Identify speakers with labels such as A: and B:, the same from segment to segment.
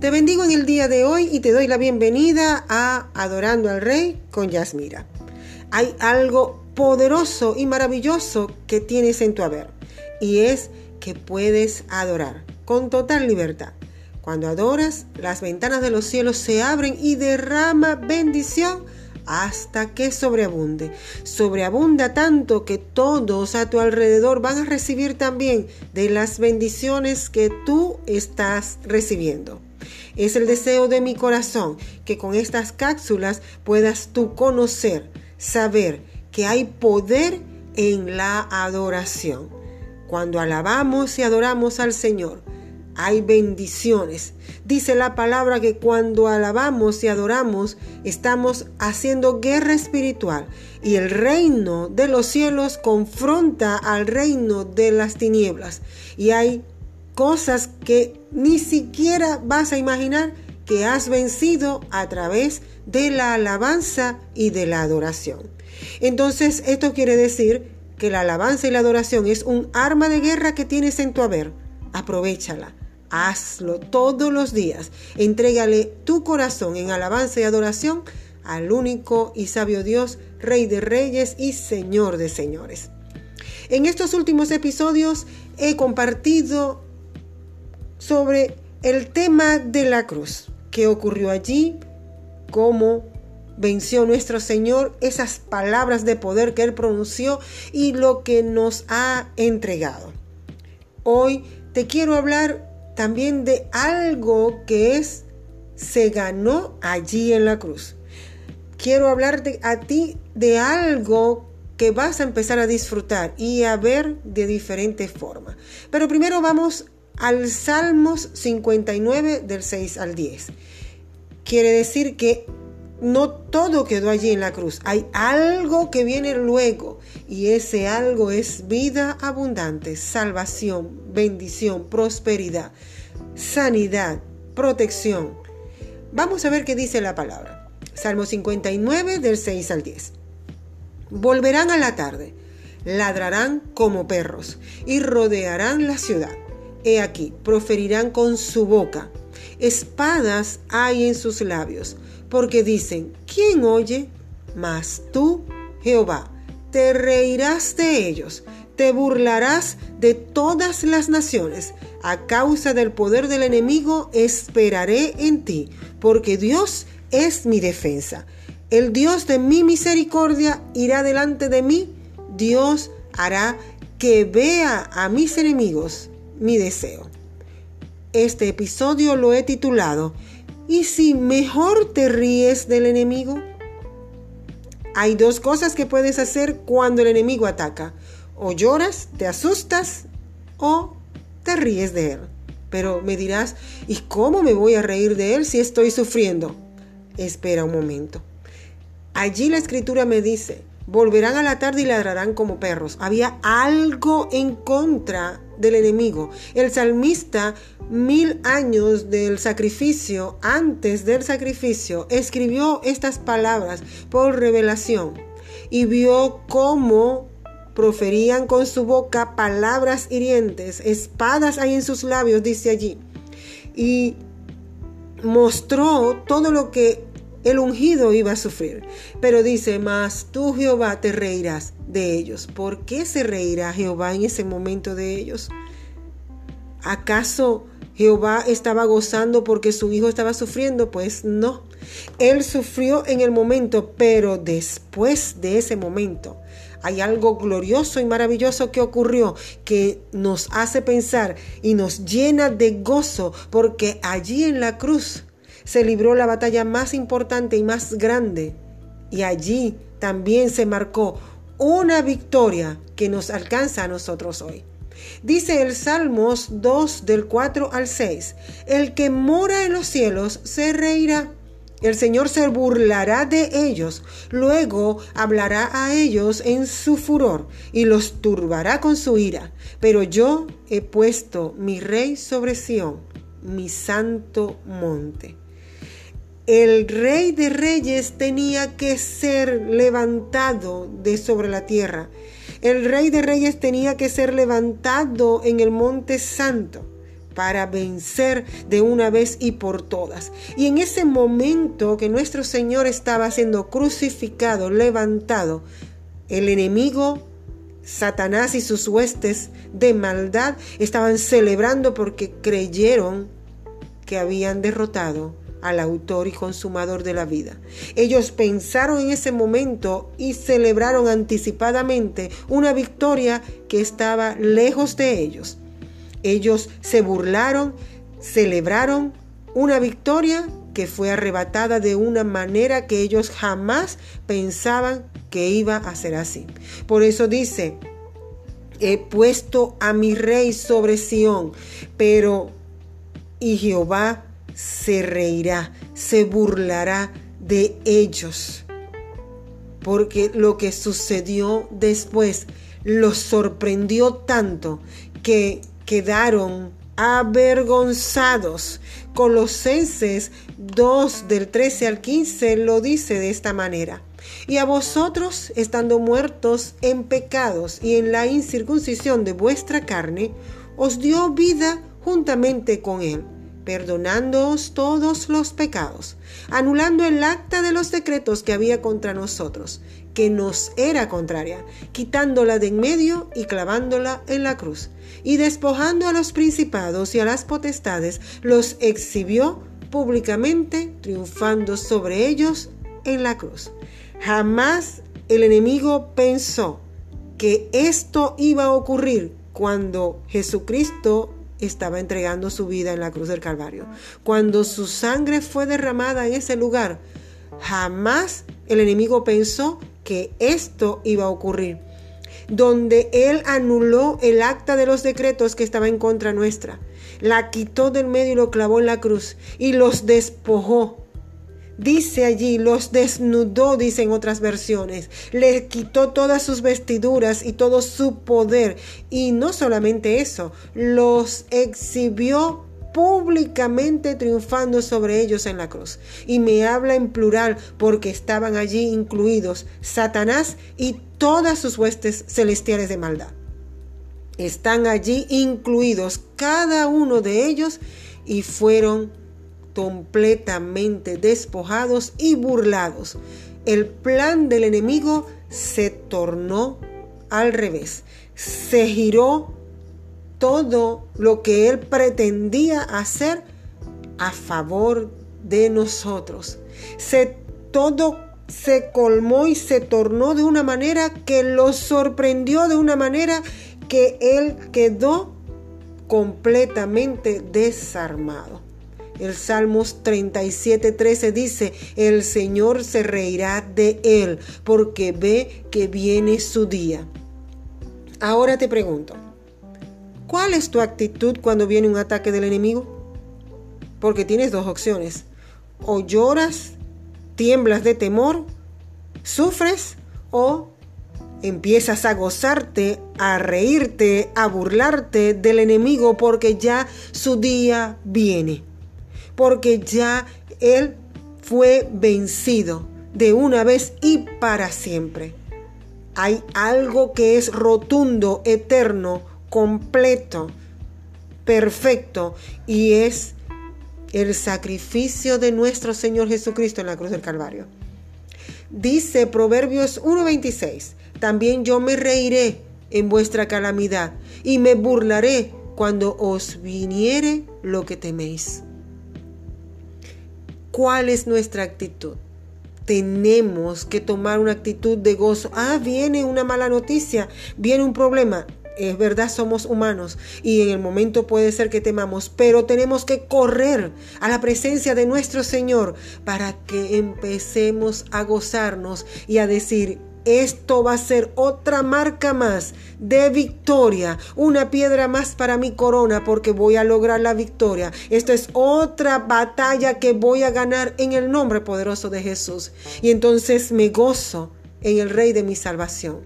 A: Te bendigo en el día de hoy y te doy la bienvenida a Adorando al Rey con Yasmira. Hay algo poderoso y maravilloso que tienes en tu haber y es que puedes adorar con total libertad. Cuando adoras, las ventanas de los cielos se abren y derrama bendición hasta que sobreabunde. Sobreabunda tanto que todos a tu alrededor van a recibir también de las bendiciones que tú estás recibiendo. Es el deseo de mi corazón que con estas cápsulas puedas tú conocer, saber que hay poder en la adoración. Cuando alabamos y adoramos al Señor, hay bendiciones. Dice la palabra que cuando alabamos y adoramos, estamos haciendo guerra espiritual y el reino de los cielos confronta al reino de las tinieblas. Y hay cosas que ni siquiera vas a imaginar que has vencido a través de la alabanza y de la adoración. Entonces, esto quiere decir que la alabanza y la adoración es un arma de guerra que tienes en tu haber. Aprovechala. Hazlo todos los días. Entrégale tu corazón en alabanza y adoración al único y sabio Dios, Rey de Reyes y Señor de Señores. En estos últimos episodios he compartido sobre el tema de la cruz, que ocurrió allí, cómo venció nuestro Señor, esas palabras de poder que Él pronunció y lo que nos ha entregado. Hoy te quiero hablar también de algo que es se ganó allí en la cruz. Quiero hablarte a ti de algo que vas a empezar a disfrutar y a ver de diferente forma. Pero primero vamos al Salmos 59 del 6 al 10. Quiere decir que no todo quedó allí en la cruz. Hay algo que viene luego y ese algo es vida abundante, salvación, bendición, prosperidad, sanidad, protección. Vamos a ver qué dice la palabra. Salmo 59 del 6 al 10. Volverán a la tarde, ladrarán como perros y rodearán la ciudad. He aquí, proferirán con su boca. Espadas hay en sus labios porque dicen, ¿quién oye? Mas tú, Jehová, te reirás de ellos, te burlarás de todas las naciones. A causa del poder del enemigo esperaré en ti, porque Dios es mi defensa. El Dios de mi misericordia irá delante de mí. Dios hará que vea a mis enemigos mi deseo. Este episodio lo he titulado ¿Y si mejor te ríes del enemigo? Hay dos cosas que puedes hacer cuando el enemigo ataca. O lloras, te asustas o te ríes de él. Pero me dirás, ¿y cómo me voy a reír de él si estoy sufriendo? Espera un momento. Allí la escritura me dice, volverán a la tarde y ladrarán como perros. Había algo en contra del enemigo. El salmista, mil años del sacrificio, antes del sacrificio, escribió estas palabras por revelación y vio cómo proferían con su boca palabras hirientes, espadas hay en sus labios, dice allí. Y mostró todo lo que el ungido iba a sufrir. Pero dice, mas tú Jehová te reirás de ellos. ¿Por qué se reirá Jehová en ese momento de ellos? ¿Acaso Jehová estaba gozando porque su hijo estaba sufriendo? Pues no. Él sufrió en el momento, pero después de ese momento hay algo glorioso y maravilloso que ocurrió que nos hace pensar y nos llena de gozo porque allí en la cruz se libró la batalla más importante y más grande. Y allí también se marcó una victoria que nos alcanza a nosotros hoy. Dice el Salmos 2 del 4 al 6, el que mora en los cielos se reirá. El Señor se burlará de ellos, luego hablará a ellos en su furor y los turbará con su ira. Pero yo he puesto mi rey sobre Sión, mi santo monte el rey de reyes tenía que ser levantado de sobre la tierra. El rey de reyes tenía que ser levantado en el monte santo. para vencer de una vez y por todas. Y en ese momento que nuestro Señor estaba siendo crucificado, levantado, el enemigo, Satanás y sus huestes de maldad estaban celebrando porque creyeron que habían derrotado al autor y consumador de la vida. Ellos pensaron en ese momento y celebraron anticipadamente una victoria que estaba lejos de ellos. Ellos se burlaron, celebraron una victoria que fue arrebatada de una manera que ellos jamás pensaban que iba a ser así. Por eso dice, he puesto a mi rey sobre Sión, pero y Jehová se reirá, se burlará de ellos. Porque lo que sucedió después los sorprendió tanto que quedaron avergonzados. Colosenses 2 del 13 al 15 lo dice de esta manera. Y a vosotros, estando muertos en pecados y en la incircuncisión de vuestra carne, os dio vida juntamente con él perdonándoos todos los pecados, anulando el acta de los decretos que había contra nosotros, que nos era contraria, quitándola de en medio y clavándola en la cruz, y despojando a los principados y a las potestades, los exhibió públicamente, triunfando sobre ellos en la cruz. Jamás el enemigo pensó que esto iba a ocurrir cuando Jesucristo estaba entregando su vida en la cruz del Calvario. Cuando su sangre fue derramada en ese lugar, jamás el enemigo pensó que esto iba a ocurrir. Donde él anuló el acta de los decretos que estaba en contra nuestra, la quitó del medio y lo clavó en la cruz y los despojó Dice allí, los desnudó, dicen otras versiones. Le quitó todas sus vestiduras y todo su poder. Y no solamente eso, los exhibió públicamente triunfando sobre ellos en la cruz. Y me habla en plural porque estaban allí incluidos Satanás y todas sus huestes celestiales de maldad. Están allí incluidos cada uno de ellos y fueron completamente despojados y burlados. El plan del enemigo se tornó al revés. Se giró todo lo que él pretendía hacer a favor de nosotros. Se todo se colmó y se tornó de una manera que lo sorprendió de una manera que él quedó completamente desarmado. El Salmos 37:13 dice, el Señor se reirá de él porque ve que viene su día. Ahora te pregunto, ¿cuál es tu actitud cuando viene un ataque del enemigo? Porque tienes dos opciones. O lloras, tiemblas de temor, sufres o empiezas a gozarte, a reírte, a burlarte del enemigo porque ya su día viene porque ya Él fue vencido de una vez y para siempre. Hay algo que es rotundo, eterno, completo, perfecto, y es el sacrificio de nuestro Señor Jesucristo en la cruz del Calvario. Dice Proverbios 1:26, también yo me reiré en vuestra calamidad y me burlaré cuando os viniere lo que teméis. ¿Cuál es nuestra actitud? Tenemos que tomar una actitud de gozo. Ah, viene una mala noticia, viene un problema. Es verdad, somos humanos y en el momento puede ser que temamos, pero tenemos que correr a la presencia de nuestro Señor para que empecemos a gozarnos y a decir, esto va a ser otra marca más de victoria, una piedra más para mi corona porque voy a lograr la victoria. Esto es otra batalla que voy a ganar en el nombre poderoso de Jesús. Y entonces me gozo en el Rey de mi salvación.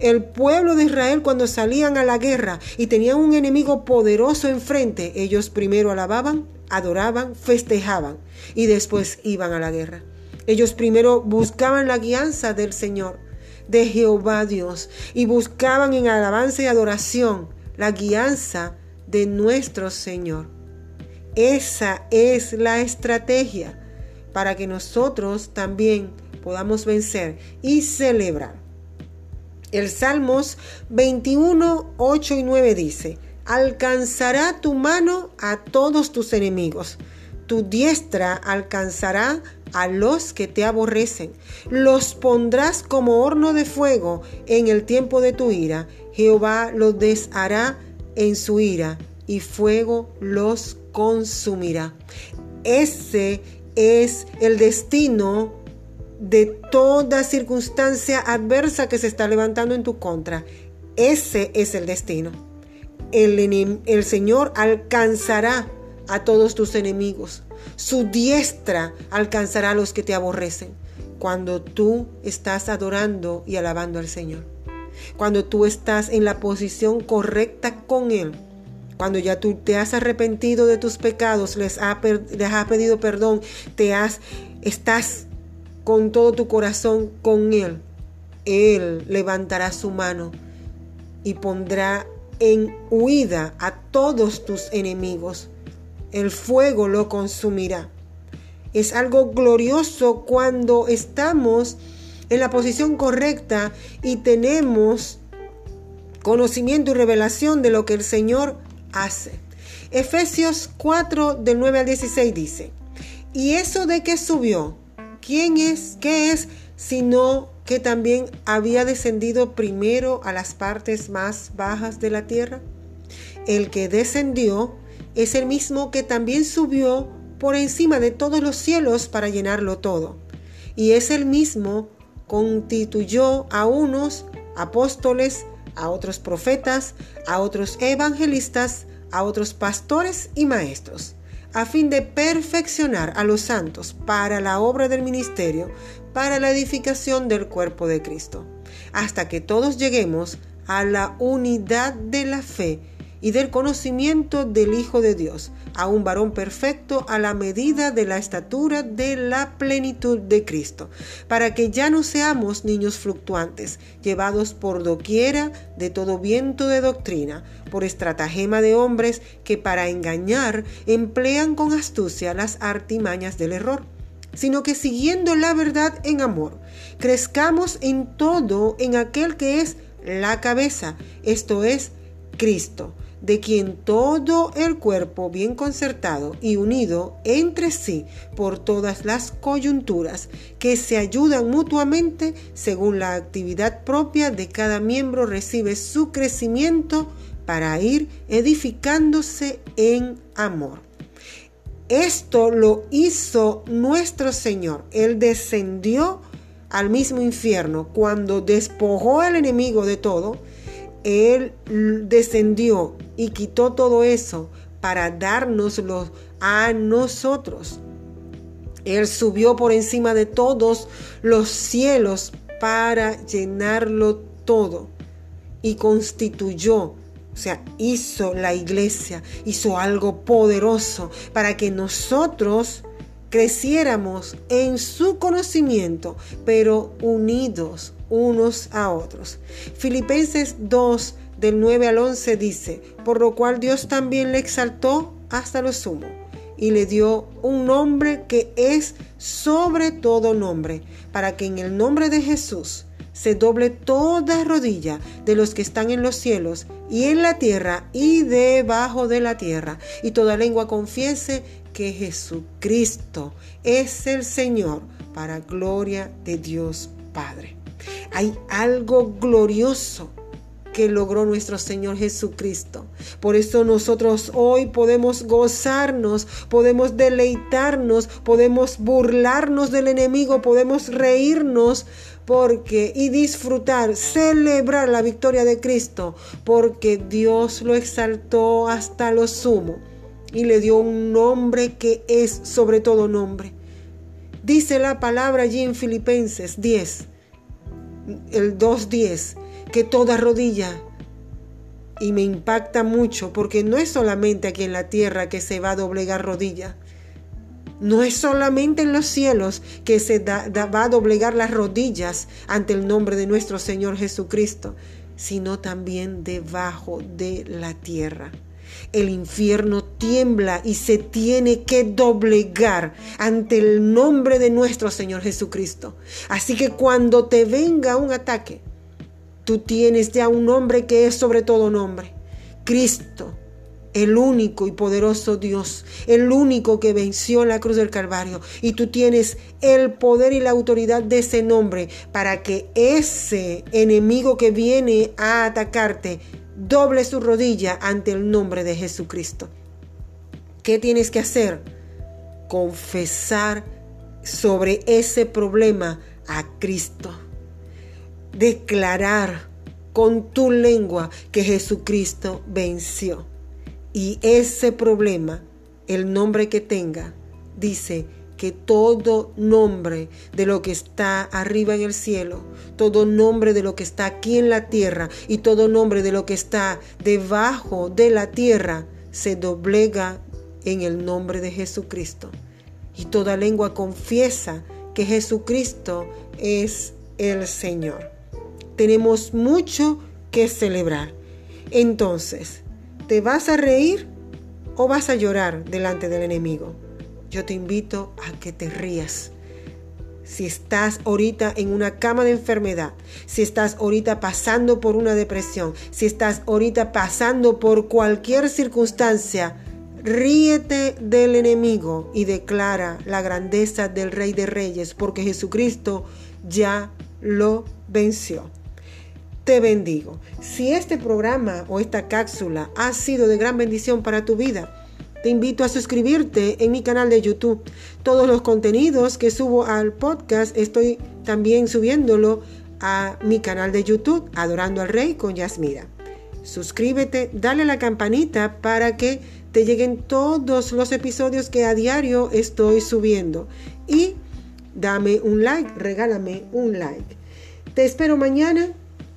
A: El pueblo de Israel cuando salían a la guerra y tenían un enemigo poderoso enfrente, ellos primero alababan, adoraban, festejaban y después iban a la guerra. Ellos primero buscaban la guianza del Señor de Jehová Dios y buscaban en alabanza y adoración la guianza de nuestro Señor. Esa es la estrategia para que nosotros también podamos vencer y celebrar. El Salmos 21, 8 y 9 dice, alcanzará tu mano a todos tus enemigos, tu diestra alcanzará a los que te aborrecen, los pondrás como horno de fuego en el tiempo de tu ira, Jehová los deshará en su ira y fuego los consumirá. Ese es el destino de toda circunstancia adversa que se está levantando en tu contra. Ese es el destino. El, el, Señor alcanzará a todos tus enemigos. Su diestra alcanzará a los que te aborrecen. Cuando tú estás adorando y alabando al Señor. Cuando tú estás en la posición correcta con Él. Cuando ya tú te has arrepentido de tus pecados, les, les has pedido perdón, te has, estás con todo tu corazón con Él, Él levantará su mano y pondrá en huida a todos tus enemigos. El fuego lo consumirá. Es algo glorioso cuando estamos en la posición correcta y tenemos conocimiento y revelación de lo que el Señor hace. Efesios 4 del 9 al 16 dice, y eso de que subió, ¿Quién es? ¿Qué es? Sino que también había descendido primero a las partes más bajas de la tierra. El que descendió es el mismo que también subió por encima de todos los cielos para llenarlo todo. Y es el mismo constituyó a unos apóstoles, a otros profetas, a otros evangelistas, a otros pastores y maestros a fin de perfeccionar a los santos para la obra del ministerio, para la edificación del cuerpo de Cristo, hasta que todos lleguemos a la unidad de la fe y del conocimiento del Hijo de Dios, a un varón perfecto a la medida de la estatura de la plenitud de Cristo, para que ya no seamos niños fluctuantes, llevados por doquiera de todo viento de doctrina, por estratagema de hombres que para engañar emplean con astucia las artimañas del error sino que siguiendo la verdad en amor, crezcamos en todo en aquel que es la cabeza, esto es Cristo de quien todo el cuerpo bien concertado y unido entre sí por todas las coyunturas que se ayudan mutuamente según la actividad propia de cada miembro recibe su crecimiento para ir edificándose en amor. Esto lo hizo nuestro Señor. Él descendió al mismo infierno cuando despojó al enemigo de todo él descendió y quitó todo eso para dárnoslo a nosotros. Él subió por encima de todos los cielos para llenarlo todo y constituyó, o sea, hizo la iglesia, hizo algo poderoso para que nosotros creciéramos en su conocimiento, pero unidos unos a otros. Filipenses 2 del 9 al 11 dice, por lo cual Dios también le exaltó hasta lo sumo y le dio un nombre que es sobre todo nombre, para que en el nombre de Jesús se doble toda rodilla de los que están en los cielos y en la tierra y debajo de la tierra, y toda lengua confiese que Jesucristo es el Señor, para gloria de Dios Padre. Hay algo glorioso que logró nuestro Señor Jesucristo. Por eso nosotros hoy podemos gozarnos, podemos deleitarnos, podemos burlarnos del enemigo, podemos reírnos porque y disfrutar, celebrar la victoria de Cristo, porque Dios lo exaltó hasta lo sumo y le dio un nombre que es sobre todo nombre. Dice la palabra allí en Filipenses 10 el 2.10, que toda rodilla, y me impacta mucho porque no es solamente aquí en la tierra que se va a doblegar rodilla, no es solamente en los cielos que se va a doblegar las rodillas ante el nombre de nuestro Señor Jesucristo, sino también debajo de la tierra. El infierno tiembla y se tiene que doblegar ante el nombre de nuestro Señor Jesucristo. Así que cuando te venga un ataque, tú tienes ya un nombre que es sobre todo nombre. Cristo, el único y poderoso Dios, el único que venció en la cruz del Calvario. Y tú tienes el poder y la autoridad de ese nombre para que ese enemigo que viene a atacarte doble su rodilla ante el nombre de Jesucristo. ¿Qué tienes que hacer? Confesar sobre ese problema a Cristo. Declarar con tu lengua que Jesucristo venció. Y ese problema, el nombre que tenga, dice que todo nombre de lo que está arriba en el cielo, todo nombre de lo que está aquí en la tierra y todo nombre de lo que está debajo de la tierra se doblega en el nombre de Jesucristo. Y toda lengua confiesa que Jesucristo es el Señor. Tenemos mucho que celebrar. Entonces, ¿te vas a reír o vas a llorar delante del enemigo? Yo te invito a que te rías. Si estás ahorita en una cama de enfermedad, si estás ahorita pasando por una depresión, si estás ahorita pasando por cualquier circunstancia, ríete del enemigo y declara la grandeza del Rey de Reyes, porque Jesucristo ya lo venció. Te bendigo. Si este programa o esta cápsula ha sido de gran bendición para tu vida, te invito a suscribirte en mi canal de YouTube. Todos los contenidos que subo al podcast estoy también subiéndolo a mi canal de YouTube, Adorando al Rey con Yasmira. Suscríbete, dale a la campanita para que te lleguen todos los episodios que a diario estoy subiendo. Y dame un like, regálame un like. Te espero mañana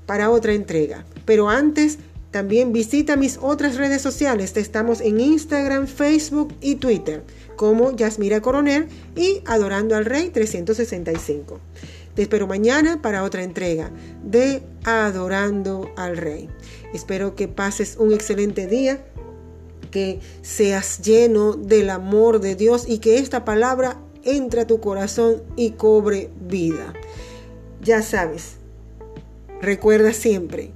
A: para otra entrega. Pero antes, también visita mis otras redes sociales. Estamos en Instagram, Facebook y Twitter como Yasmira Coronel y Adorando al Rey 365. Te espero mañana para otra entrega de Adorando al Rey. Espero que pases un excelente día, que seas lleno del amor de Dios y que esta palabra entre a tu corazón y cobre vida. Ya sabes, recuerda siempre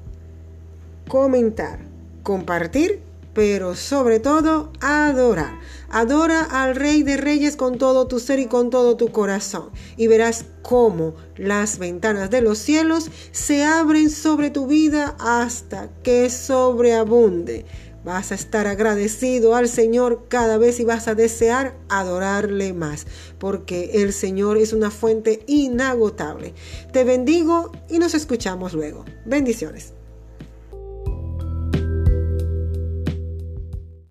A: comentar, compartir, pero sobre todo adorar. Adora al Rey de Reyes con todo tu ser y con todo tu corazón. Y verás cómo las ventanas de los cielos se abren sobre tu vida hasta que sobreabunde. Vas a estar agradecido al Señor cada vez y vas a desear adorarle más, porque el Señor es una fuente inagotable. Te bendigo y nos escuchamos luego. Bendiciones.